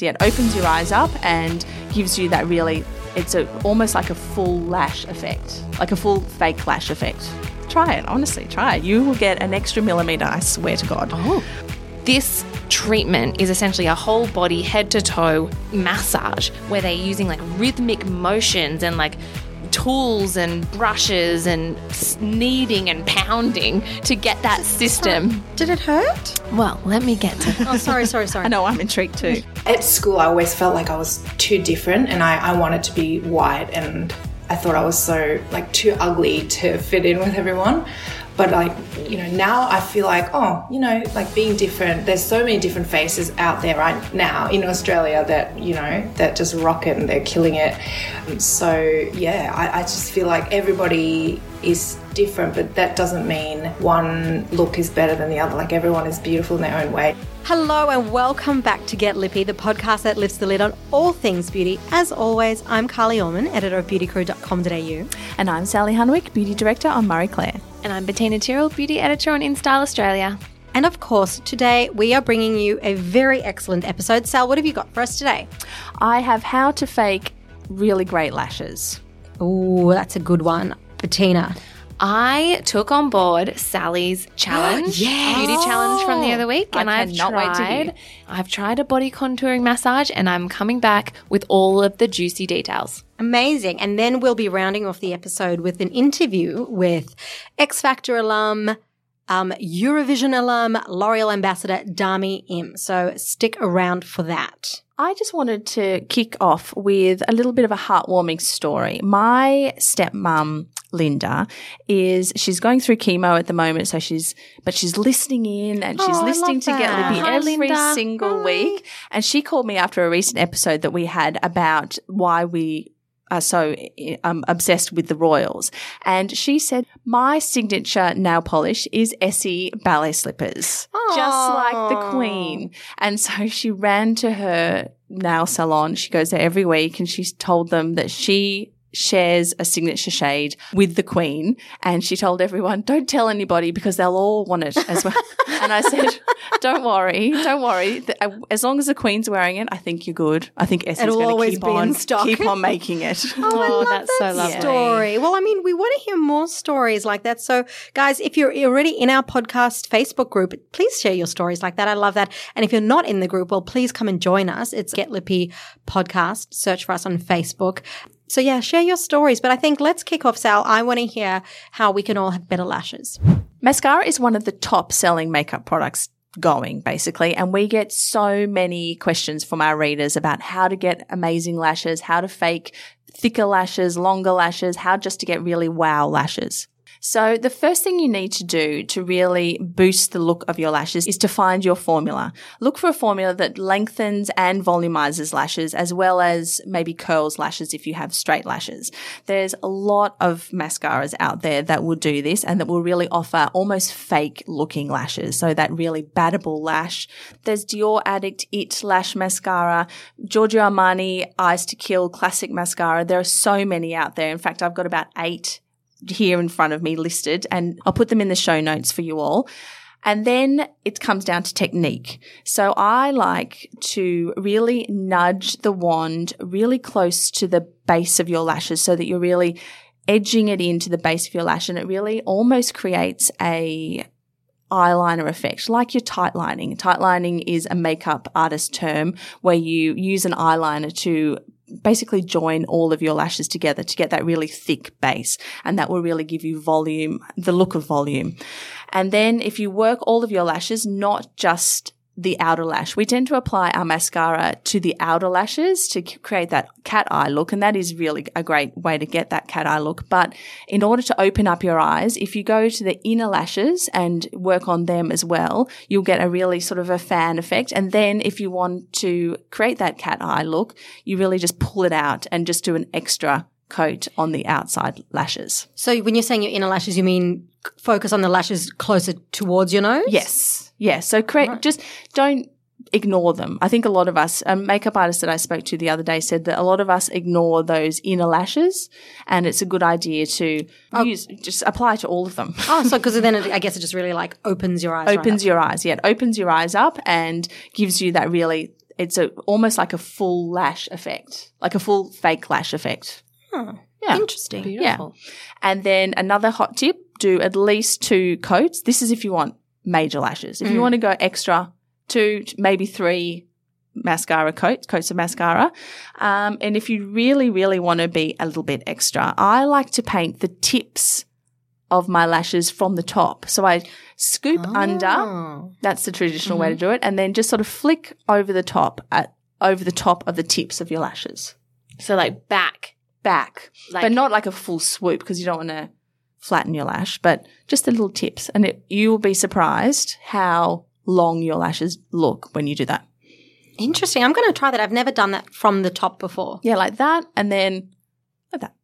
Yeah, it opens your eyes up and gives you that really, it's a, almost like a full lash effect, like a full fake lash effect. Try it, honestly, try it. You will get an extra millimeter, I swear to God. Oh. This treatment is essentially a whole body, head to toe massage where they're using like rhythmic motions and like tools and brushes and kneading and pounding to get that system. Did it hurt? Well, let me get to Oh, sorry, sorry, sorry. I know, I'm intrigued too. At school, I always felt like I was too different and I, I wanted to be white and I thought I was so like too ugly to fit in with everyone. But like, you know, now I feel like, oh, you know, like being different, there's so many different faces out there right now in Australia that, you know, that just rock it and they're killing it. So yeah, I, I just feel like everybody is different, but that doesn't mean one look is better than the other. Like everyone is beautiful in their own way. Hello and welcome back to Get Lippy, the podcast that lifts the lid on all things beauty. As always, I'm Carly Orman, editor of beautycrew.com.au. And I'm Sally Hunwick, Beauty Director on Marie Claire. And I'm Bettina Tyrrell, beauty editor on InStyle Australia. And of course, today we are bringing you a very excellent episode. Sal, what have you got for us today? I have how to fake really great lashes. Oh, that's a good one. Bettina. I took on board Sally's challenge, Yes. beauty challenge from the other week, I and I've cannot wait to tried. I've tried a body contouring massage, and I'm coming back with all of the juicy details. Amazing. And then we'll be rounding off the episode with an interview with X Factor alum, um, Eurovision alum, L'Oreal ambassador Dami Im. So stick around for that. I just wanted to kick off with a little bit of a heartwarming story. My stepmom, Linda, is she's going through chemo at the moment, so she's but she's listening in and she's Oh, listening to Get. Lippy Hi, every Linda. single Hi. week. And she called me after a recent episode that we had about why we are so um, obsessed with the royals. And she said, My signature nail polish is Essie ballet slippers, just like the Queen. And so she ran to her nail salon. She goes there every week and she's told them that she shares a signature shade with the Queen. And she told everyone, Don't tell anybody because they'll all want it as well. and I said, Don't worry, don't worry. Uh, As long as the Queen's wearing it, I think you're good. I think Essie's It'll going to always keep be in on, stock. keep on making it. Oh, I love that's so that lovely. story. Well, I mean, we want to hear more stories like that. So, guys, if you're already in our podcast Facebook group, please share your stories like that. I love that. And if you're not in the group, well, please come and join us. It's Get Lippy Podcast. Search for us on Facebook. So, yeah, share your stories. But I think let's kick off, Sal. I want to hear how we can all have better lashes. Mascara is one of the top selling makeup products going basically and we get so many questions from our readers about how to get amazing lashes, how to fake thicker lashes, longer lashes, how just to get really wow lashes. So the first thing you need to do to really boost the look of your lashes is to find your formula. Look for a formula that lengthens and volumizes lashes as well as maybe curls lashes if you have straight lashes. There's a lot of mascaras out there that will do this and that will really offer almost fake looking lashes. So that really battable lash. There's Dior Addict It Lash Mascara, Giorgio Armani Eyes to Kill Classic Mascara. There are so many out there. In fact, I've got about eight here in front of me listed and I'll put them in the show notes for you all. And then it comes down to technique. So I like to really nudge the wand really close to the base of your lashes so that you're really edging it into the base of your lash and it really almost creates a eyeliner effect, like your tight lining. Tight lining is a makeup artist term where you use an eyeliner to basically join all of your lashes together to get that really thick base. And that will really give you volume, the look of volume. And then if you work all of your lashes, not just the outer lash. We tend to apply our mascara to the outer lashes to create that cat eye look. And that is really a great way to get that cat eye look. But in order to open up your eyes, if you go to the inner lashes and work on them as well, you'll get a really sort of a fan effect. And then if you want to create that cat eye look, you really just pull it out and just do an extra coat on the outside lashes. So, when you're saying your inner lashes, you mean focus on the lashes closer towards your nose? Yes. Yes. So create, just don't ignore them. I think a lot of us, a makeup artist that I spoke to the other day said that a lot of us ignore those inner lashes and it's a good idea to oh. use, just apply to all of them. Oh, so because then it, I guess it just really like opens your eyes. opens up. your eyes. Yeah. It opens your eyes up and gives you that really it's a, almost like a full lash effect, like a full fake lash effect. Yeah. Interesting. Beautiful. And then another hot tip, do at least two coats. This is if you want major lashes. If you want to go extra, two, maybe three mascara coats, coats of mascara. Um, and if you really, really want to be a little bit extra, I like to paint the tips of my lashes from the top. So I scoop under. Oh. That's the traditional way to do it. And then just sort of flick over the top at over the top of the tips of your lashes. So like back. Back. Like- but not like a full swoop because you don't want to flatten your lash, but just the little tips. And it, you will be surprised how long your lashes look when you do that. Interesting. I'm going to try that. I've never done that from the top before. Yeah, like that. And then like that.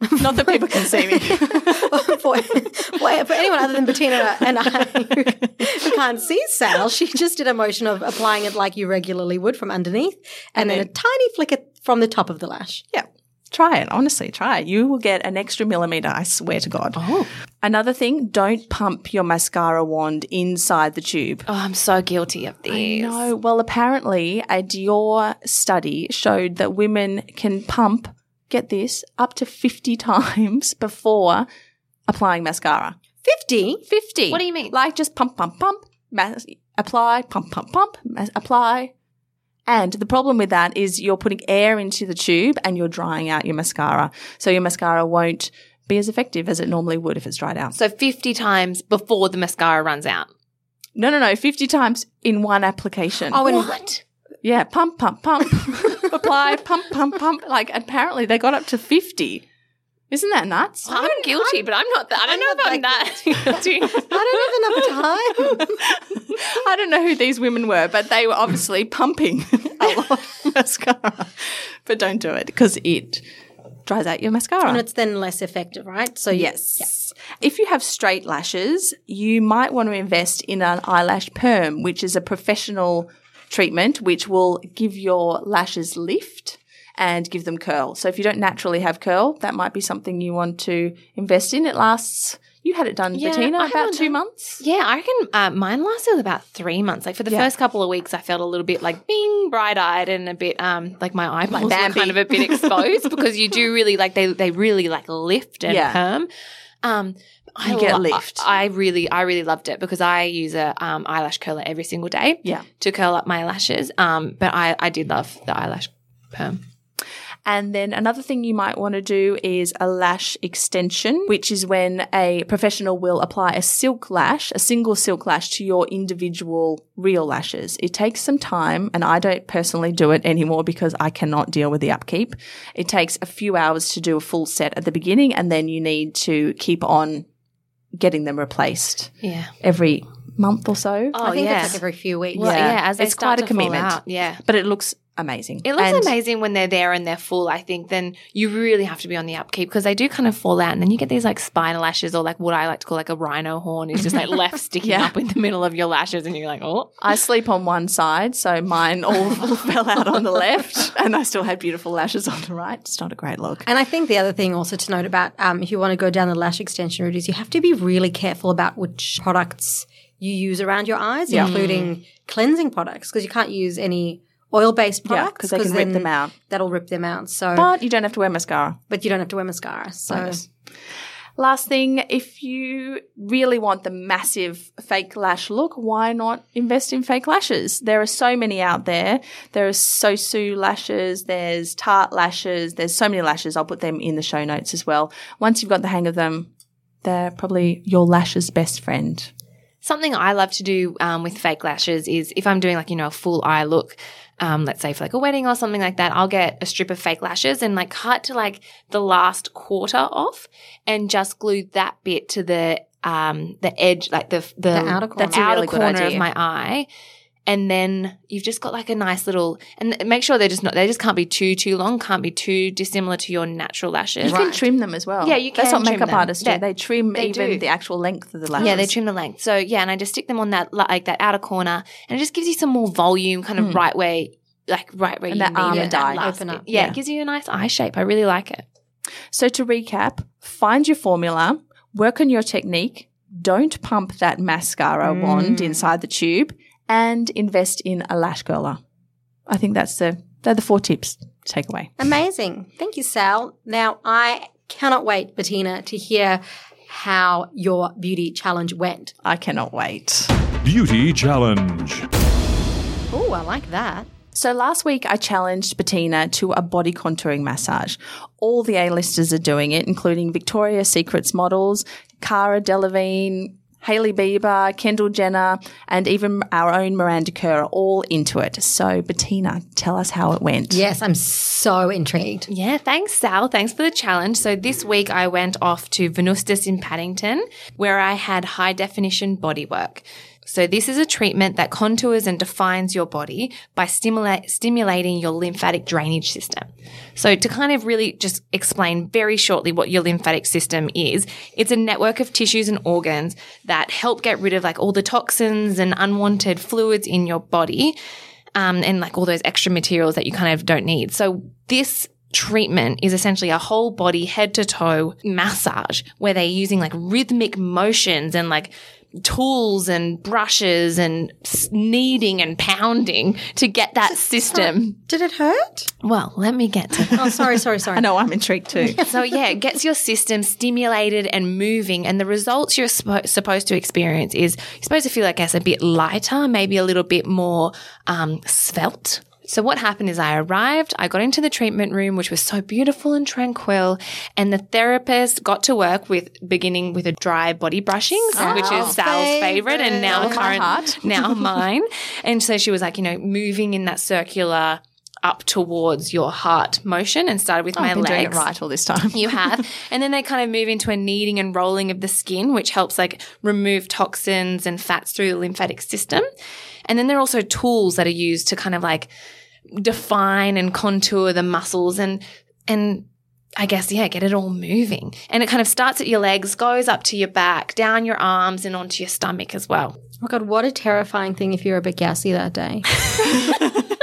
Not that people can see me. for, for, for anyone other than Bettina and I who, can't see Sal, she just did a motion of applying it like you regularly would from underneath and, then, then- a tiny flicker from the top of the lash. Yeah. Try it. Honestly, try it. You will get an extra millimeter, I swear to God. Oh. Another thing, don't pump your mascara wand inside the tube. Oh, I'm so guilty of these. No, well, apparently a Dior study showed that women can pump, get this, up to 50 times before applying mascara. 50? 50. What do you mean? Like just pump, pump, pump, mas- apply, pump, pump, pump, mas- apply. And the problem with that is you're putting air into the tube and you're drying out your mascara. So your mascara won't be as effective as it normally would if it's dried out. So 50 times before the mascara runs out. No, no, no, 50 times in one application. Oh, and What? Yeah, pump, pump, pump, apply, pump, pump, pump. Like apparently they got up to 50. Isn't that nuts? I'm guilty, but I'm not that. I don't know if I'm that guilty. I don't have enough time. I don't know who these women were, but they were obviously pumping a lot of mascara. But don't do it because it dries out your mascara. and it's then less effective, right? So you- Yes. If you have straight lashes, you might want to invest in an eyelash perm, which is a professional treatment which will give your lashes lift and give them curl. So if you don't naturally have curl, that might be something you want to invest in. It lasts, you had it done, Yeah, Bettina, I about two done- months. Yeah, I reckon uh, mine lasted about three months. Like for the Yeah. first couple of weeks, I felt a little bit like being bright eyed and a bit um like my eyeballs were kind of a bit exposed because you do really like they they really like lift and Yeah. perm. Um, I You get lift. I, I really I really loved it because I use a um, eyelash curler every single day. Yeah. to curl up my lashes. Um, but I I did love the eyelash perm. And then another thing you might want to do is a lash extension, which is when a professional will apply a silk lash, a single silk lash to your individual real lashes. It takes some time and I don't personally do it anymore because I cannot deal with the upkeep. It takes a few hours to do a full set at the beginning and then you need to keep on getting them replaced Yeah. every month or so. Oh I think yeah. it's like every few weeks. well, Yeah. yeah. As they It's start quite a to fall commitment. out, Yeah. But it looks amazing. It looks And- amazing when they're there and they're full, I think. Then you really have to be on the upkeep because they do kind of fall out. And then you get these like spider lashes or like what I like to call like a rhino horn is just like left sticking Yeah. up in the middle of your lashes. And you're like, oh. I sleep on one side, so mine all fell out on the left, and I still had beautiful lashes on the right. It's not a great look. And I think the other thing also to note about um, if you want to go down the lash extension route is you have to be really careful about which products you use around your eyes, including cleansing products, because you can't use any oil-based Yeah, products 'cause they can rip them out. That'll rip them out. So, but, But you don't have to wear mascara. But you don't have to wear mascara. So, Bonus. Last thing, if you really want the massive fake lash look, why not invest in fake lashes? There are so many out there. There are Sosu lashes, there's Tarte lashes, there's so many lashes. I'll put them in the show notes as well. Once you've got the hang of them, they're probably your lash's best friend. Something I love to do um, with fake lashes is if I'm doing like, you know, a full eye look, um, let's say for like a wedding or something like that, I'll get a strip of fake lashes and like cut to like the last quarter off and just glue that bit to the um, the edge, like the the, outer corner. That's a outer really good corner of my eye. And then you've just got like a nice little, and make sure they're just not, they just can't be too, too long, can't be too dissimilar to your natural lashes. You can trim them as well. Yeah, you can That's what trim makeup them. artists do. Yeah, they trim they even do. the actual length of the lashes. Yeah, they trim the length. So yeah, and I just stick them on that like that outer corner, and it just gives you some more volume, kind of hmm. right where, like right where And you that need almond it, that eye. Open up. Yeah, Yeah. it gives you a nice eye shape. I really like it. So to recap, find your formula, work on your technique, don't pump that mascara wand mm. inside the tube, and invest in a lash curler. I think that's the they're the four tips to take away. Amazing. Thank you, Sal. Now, I cannot wait, Bettina, to hear how your beauty challenge went. I cannot wait. Beauty Challenge. Oh, I like that. So last week I challenged Bettina to a body contouring massage. All the A-listers are doing it, including Victoria's Secrets models, Cara Delevingne, Hailey Bieber, Kendall Jenner, and even our own Miranda Kerr are all into it. So Bettina, tell us how it went. Yes, I'm so intrigued. Yeah, thanks, Sal. Thanks for the challenge. So this week I went off to Venustus in Paddington, where I had high definition body work. So this is a treatment that contours and defines your body by stimulate, stimulating your lymphatic drainage system. So to kind of really just explain very shortly what your lymphatic system is, it's a network of tissues and organs that help get rid of like all the toxins and unwanted fluids in your body. Um, and like all those extra materials that you kind of don't need. So this treatment is essentially a whole body head to toe massage where they're using like rhythmic motions and like tools and brushes and kneading and pounding to get that system. Did it hurt? Well, let me get to that. Oh, sorry, sorry, sorry. I know I'm intrigued too. So yeah, it gets your system stimulated and moving, and the results you're suppo- supposed to experience is you're supposed to feel, I guess, a bit lighter, maybe a little bit more um, svelte. So what happened is I arrived, I got into the treatment room, which was so beautiful and tranquil, and the therapist got to work with beginning with a dry body brushing, oh, which is Sal's favorite and now Oh, current, heart. now mine. And so she was like, you know, moving in that circular up towards your heart motion and started with oh, my I've been legs. doing it right all this time. You have. and then they kind of move into a kneading and rolling of the skin, which helps like remove toxins and fats through the lymphatic system. And then there are also tools that are used to kind of like define and contour the muscles and, and I guess, yeah, get it all moving. And it kind of starts at your legs, goes up to your back, down your arms and onto your stomach as well. Oh my god, what a terrifying thing if you're a bit gassy that day.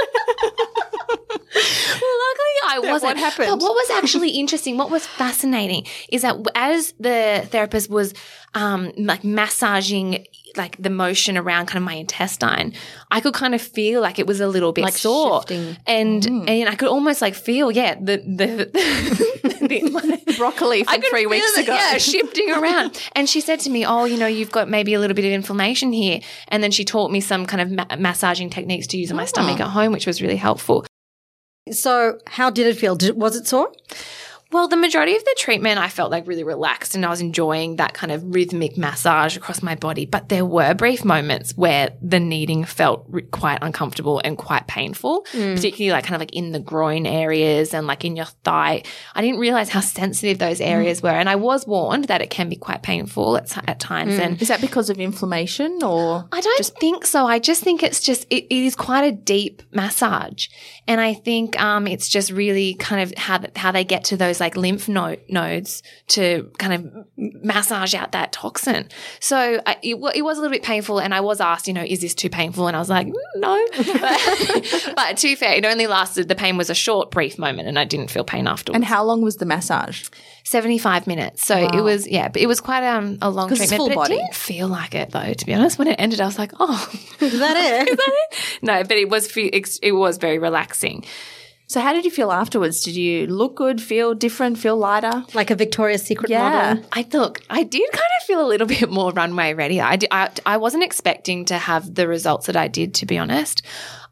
I wasn't. what happened? But what was actually interesting, what was fascinating, is that as the therapist was um, like massaging like the motion around kind of my intestine, I could kind of feel like it was a little bit Like sore, shifting. and and I could almost like feel yeah the the, the Broccoli I from three weeks ago. Yeah, shifting around. And she said to me, "Oh, you know, you've got maybe a little bit of inflammation here." And then she taught me some kind of ma- massaging techniques to use on my stomach at home, which was really helpful. So, how did it feel? Did, was it sore? Well, the majority of the treatment, I felt like really relaxed and I was enjoying that kind of rhythmic massage across my body. But there were brief moments where the kneading felt re- quite uncomfortable and quite painful, hmm. particularly like kind of like in the groin areas and like in your thigh. I didn't realize how sensitive those hmm. areas were. And I was warned that it can be quite painful at, at times. Hmm. And Is that because of inflammation or? I don't think so. I just think it's just it, it is quite a deep massage, and I think um, it's just really kind of how how they get to those like lymph node nodes to kind of massage out that toxin. So I, it, it was a little bit painful, and I was asked, you know, is this too painful? And I was like, "Mm, no. but, but to be fair, it only lasted. The pain was a short, brief moment, and I didn't feel pain afterwards. And how long was the massage? 75 minutes. So it was, yeah, but it was quite um, a long treatment. full but body. it didn't feel like it though, to be honest. When it ended, I was like, oh, Is that it? is that it? no, but it was, it was very relaxing. So how did you feel afterwards? Did you look good, feel different, feel lighter? like a Victoria's Secret model? Yeah. model? I look, I did kind of feel a little bit more runway ready. I, did, I, I wasn't expecting to have the results that I did, to be honest.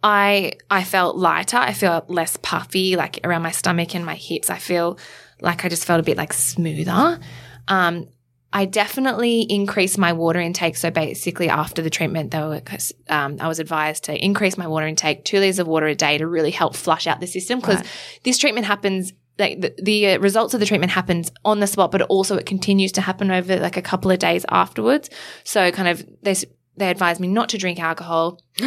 I, I felt lighter. I felt less puffy, like around my stomach and my hips. I feel like I just felt a bit like smoother. Um, I definitely increased my water intake. So basically, after the treatment, though, um, I was advised to increase my water intake, two liters of water a day to really help flush out the system because this treatment happens. Like the, the uh, results of the treatment happens on the spot, but also it continues to happen over like a couple of days afterwards. So kind of they they advised me not to drink alcohol,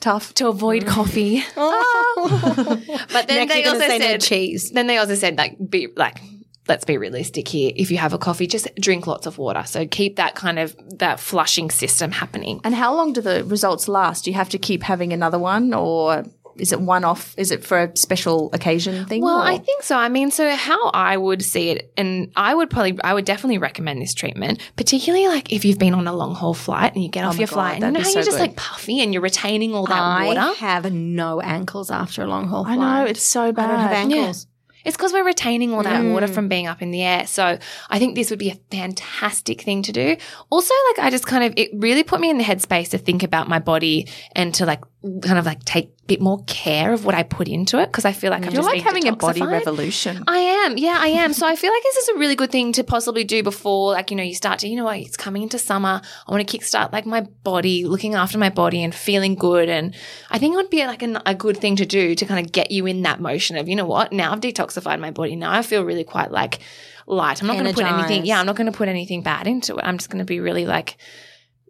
Tough. to avoid coffee. but then Next they also said cheese. then they also said like be like let's be realistic here if you have a coffee just drink lots of water so keep that kind of that flushing system happening And how long do the results last? Do you have to keep having another one or is it one off? Is it for a special occasion thing? Well, or- I think so. I mean, so how I would see it, and I would probably, I would definitely recommend this treatment, particularly like if you've been on a long haul flight and you get oh off your God, flight and you know how so you're just good. like puffy and you're retaining all that I water. I have no ankles after a long haul I know it's so bad. I don't have ankles. It's because we're retaining all that water mm. from being up in the air. So I think this would be a fantastic thing to do. Also, like I just kind of, it really put me in the headspace to think about my body and to like kind of like take a bit more care of what I put into it because I feel like I'm You're just like being having a body revolution. I am. Yeah, I am. So I feel like this is a really good thing to possibly do before, like, you know, you start to, you know what, it's coming into summer. I want to kickstart like my body, looking after my body and feeling good. And I think it would be like a, a good thing to do to kind of get you in that motion of, you know what, now I've detoxified my body. Now I feel really quite like light. I'm not going to put anything, yeah, I'm not going to put anything bad into it. I'm just going to be really like,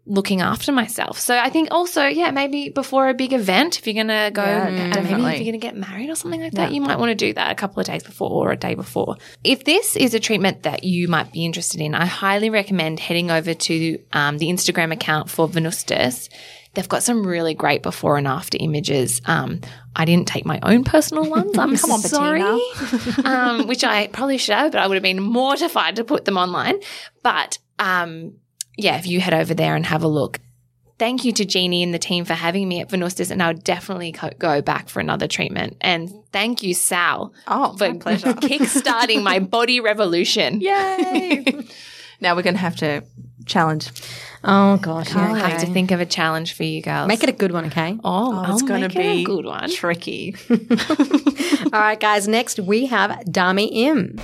looking after myself. So I think also, yeah, maybe before a big event, if you're going to go, Yeah, and maybe definitely. if you're going to get married or something like that, you might want to do that a couple of days before or a day before. If this is a treatment that you might be interested in, I highly recommend heading over to um, the Instagram account for Venustus. They've got some really great before and after images. Um, I didn't take my own personal ones. I'm Come on, sorry, um, which I probably should have, but I would have been mortified to put them online. But um, yeah, if you head over there and have a look. Thank you to Jeannie and the team for having me at Venustus, and I'll definitely co- go back for another treatment. And thank you, Sal, Oh, for my pleasure. kickstarting my body revolution. Yay! now we're going to have to challenge. Oh gosh, I'll yeah, have to think of a challenge for you girls. Make it a good one, okay? Oh, Oh, it's going to make it a be good one. tricky. All right, guys. Next, we have Dami Im.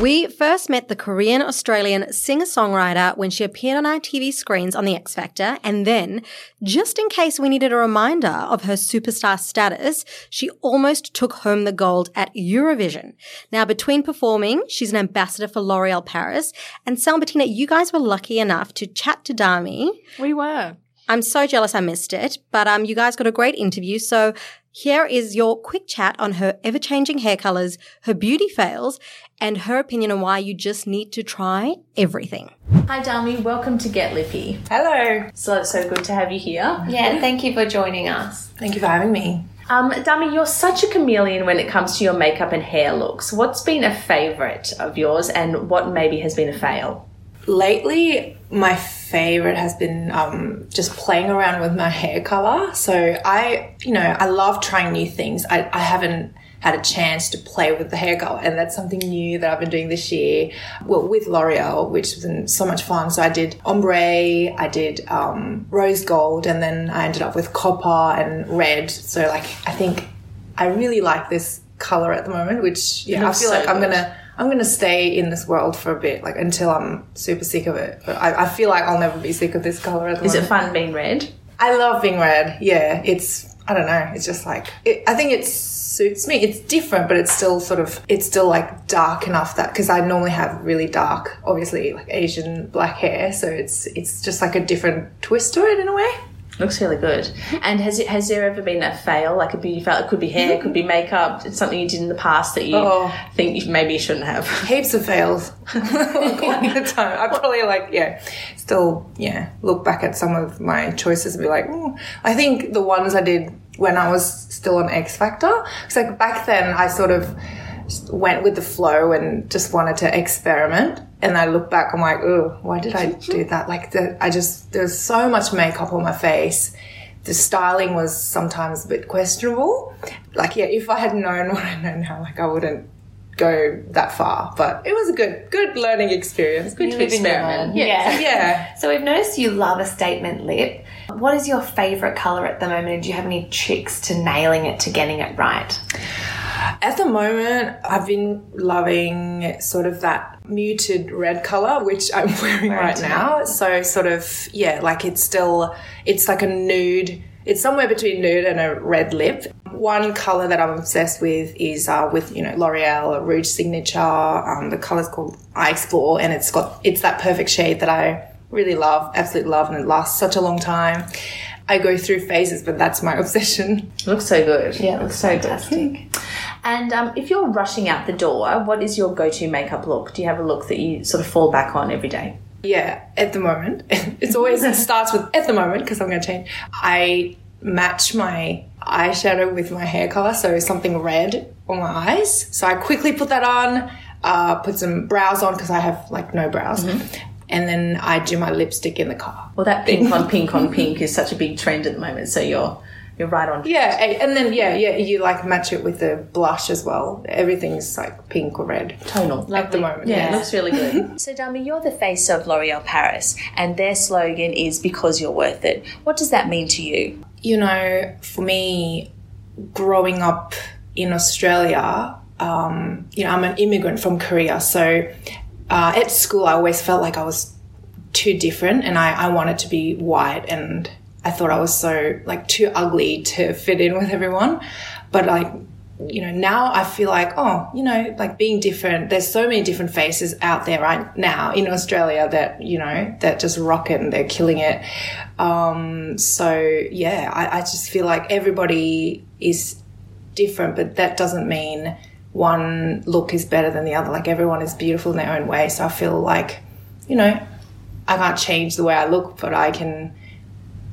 We first met the Korean Australian singer songwriter when she appeared on our TV screens on The X Factor. And then, just in case we needed a reminder of her superstar status, she almost took home the gold at Eurovision. Now, between performing, she's an ambassador for L'Oreal Paris. And Sal Bettina, you guys were lucky enough to chat to Dami. we were. I'm so jealous I missed it, but um, you guys got a great interview. So here is your quick chat on her ever-changing hair colors, her beauty fails, and her opinion on why you just need to try everything. Hi, Dami. Welcome to Get Lippy. Hello. So so good to have you here. Yeah, thank you for joining us. Thank you for having me. Um, Dami, you're such a chameleon when it comes to your makeup and hair looks. What's been a favorite of yours, and what maybe has been a fail? Lately, my favorite has been um, just playing around with my hair color. So I, you know, I love trying new things. I, I haven't had a chance to play with the hair color, and that's something new that I've been doing this year. Well, with L'Oreal, which has been so much fun. So I did ombre, I did um, rose gold, and then I ended up with copper and red. So like, I think I really like this color at the moment, which yeah, I feel so like I'm gonna I'm gonna stay in this world for a bit, like until I'm super sick of it. But I, I feel like I'll never be sick of this color Is it fun being red? I love being red. Yeah, it's I don't know. It's just like it, I think it suits me. It's different, but it's still sort of it's still like dark enough that because I normally have really dark, obviously like Asian black hair, so it's it's just like a different twist to it in a way. Looks really good. And has it has there ever been a fail, like a beauty fail? It could be hair, it could be makeup. It's something you did in the past that you Oh. think you maybe you shouldn't have. heaps of fails all the time. I probably like yeah, still yeah, look back at some of my choices and be like, mm. I think the ones I did when I was still on X Factor, because like back then I sort of went with the flow and just wanted to experiment. And I look back, I'm like, oh, why did I do that? Like, the, I just there's so much makeup on my face. The styling was sometimes a bit questionable. Like, yeah, if I had known what I know now, like I wouldn't go that far. But it was a good, good learning experience. Good You to live and you experiment. Yeah, yeah. So we've noticed you love a statement lip. What is your favorite color at the moment? And do you have any tricks to nailing it to getting it right? At the moment, I've been loving sort of that muted red color, which I'm wearing right now. So sort of, yeah, like it's still, it's like a nude. It's somewhere between nude and a red lip. One color that I'm obsessed with is uh, with you know L'Oreal Rouge Signature. Um, the color's called I Explore, and it's got it's that perfect shade that I really love, absolutely love, and it lasts such a long time. I go through phases, but that's my obsession. It looks so good. Yeah, it looks so fantastic. And um, if you're rushing out the door, what is your go-to makeup look? Do you have a look that you sort of fall back on every day? Yeah, at the moment, it's always it starts with at the moment because I'm going to change. I match my eyeshadow with my hair color, so something red on my eyes. So I quickly put that on, uh, put some brows on because I have like no brows. And then I do my lipstick in the car. Well, that pink on pink on pink is such a big trend at the moment. So you're you're right on. Yeah, and then yeah, yeah, you like match it with the blush as well. Everything's like pink or red. tonal At the moment, Yeah, yeah. looks really good. so, Dami, you're the face of L'Oreal Paris, and their slogan is "Because you're worth it." What does that mean to you? you know, for me, growing up in Australia, um, you know, I'm an immigrant from Korea. So uh, at school, I always felt like I was too different and I, I wanted to be white and I thought I was so like too ugly to fit in with everyone. But like, you know, now I feel like, oh, you know, like being different, there's so many different faces out there right now in Australia that, you know, that just rock it and they're killing it. Um, so yeah, I, I just feel like everybody is different, but that doesn't mean one look is better than the other. Like everyone is beautiful in their own way. So I feel like, you know, I can't change the way I look, but I can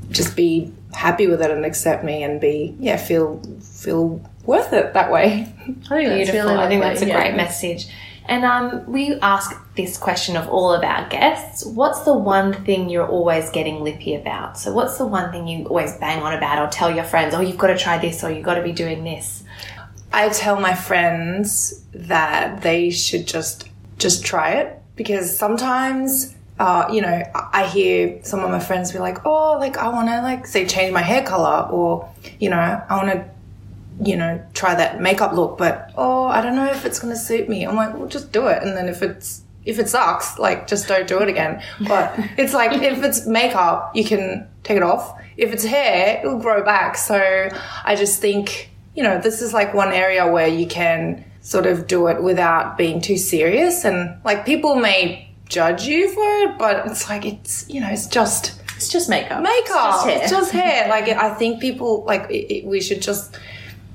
just be happy with it and accept me and be, yeah, feel, feel worth it that way. I think that's Beautiful. really I think that's a yeah. great message. And um, we ask this question of all of our guests What's the one thing you're always getting lippy about? So, what's the one thing you always bang on about or tell your friends, oh, you've got to try this or you've got to be doing this? I tell my friends that they should just just try it because sometimes uh, you know I hear some of my friends be like oh like I want to like say change my hair color or you know I want to you know try that makeup look but oh I don't know if it's going to suit me. I'm like well just do it. And then if it's if it sucks like just don't do it again. But it's like if it's makeup you can take it off. If it's hair it'll grow back. So I just think you know, this is like one area where you can sort of do it without being too serious. And like people may judge you for it, but it's like, it's, you know, it's just It's just makeup. makeup. It's just hair. hair. Like, I think people, like, it, it, we should just,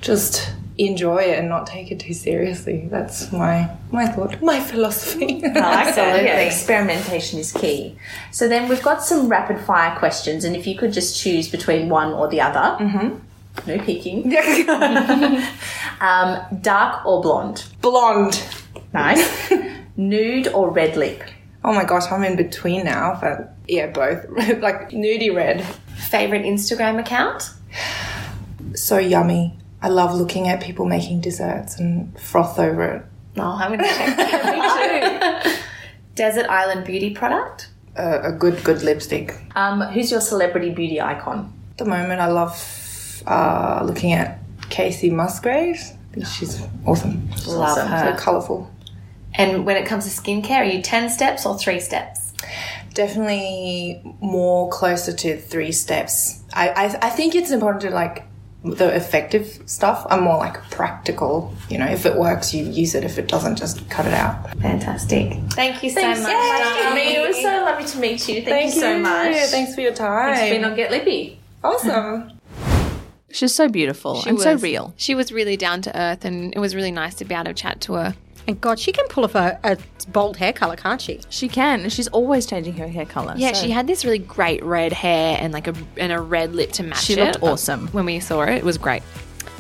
just enjoy it and not take it too seriously. That's my, my thought, my philosophy. I. Absolutely. Yeah, experimentation is key. So then we've got some rapid fire questions, and if you could just choose between one or the other, mm-hmm. no peeking. um, dark or blonde? Blonde. Nice. Nude or red lip? Oh my gosh, I'm in between now, but yeah, both. like nudie red. Favorite Instagram account? so yummy. I love looking at people making desserts and froth over it. Oh, I'm going to check that. Me too. Desert Island Beauty product? Uh, a good, good lipstick. Um, who's your celebrity beauty icon? At the moment, I love uh, looking at Kacey Musgraves. She's awesome. Love Awesome. her. So colourful. And when it comes to skincare, are you 10 steps or 3 steps? Definitely more closer to three steps. I, I, I think it's important to like the effective stuff. I'm more like practical. You know, if it works, you use it. If it doesn't, just cut it out. Fantastic. Thank you so Thanks much. so much, Dami. Dami. It was so lovely to meet you. Thank, you so much. Thanks for your time. It's been on Get Lippy. awesome. She's so beautiful and so real. She was really down to earth, and it was really nice to be able to chat to her. And God, she can pull off a, a bold hair color, can't she? She can, and she's always changing her hair color. Yeah, so- she had this really great red hair and like a and a red lip to match it. She it. looked awesome. Uh, when we saw it. It was great.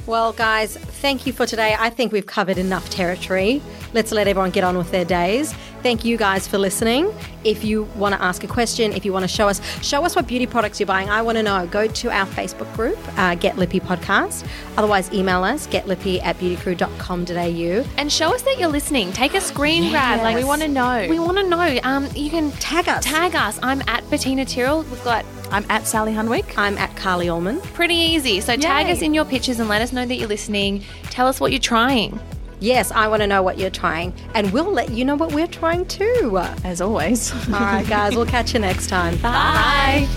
Well, guys, thank you for today. I think we've covered enough territory. Let's let everyone get on with their days. Thank you guys for listening. If you want to ask a question, if you want to show us, show us what beauty products you're buying. I want to know. Go to our Facebook group, uh, Get Lippy Podcast. Otherwise, email us, getlippy at beautycrew.com.au. And show us that you're listening. Take a screen grab. Like we wanna know. We want to know. Um, you can Tag us. tag us. I'm at Bettina Tyrrell. We've got I'm at Sally Hunwick. I'm at Carly Allman. pretty easy. So tag us in your pictures and let us know that you're listening. Tell us what you're trying. Yes, I want to know what you're trying, and we'll let you know what we're trying too. As always. All right, guys, we'll catch you next time. Bye.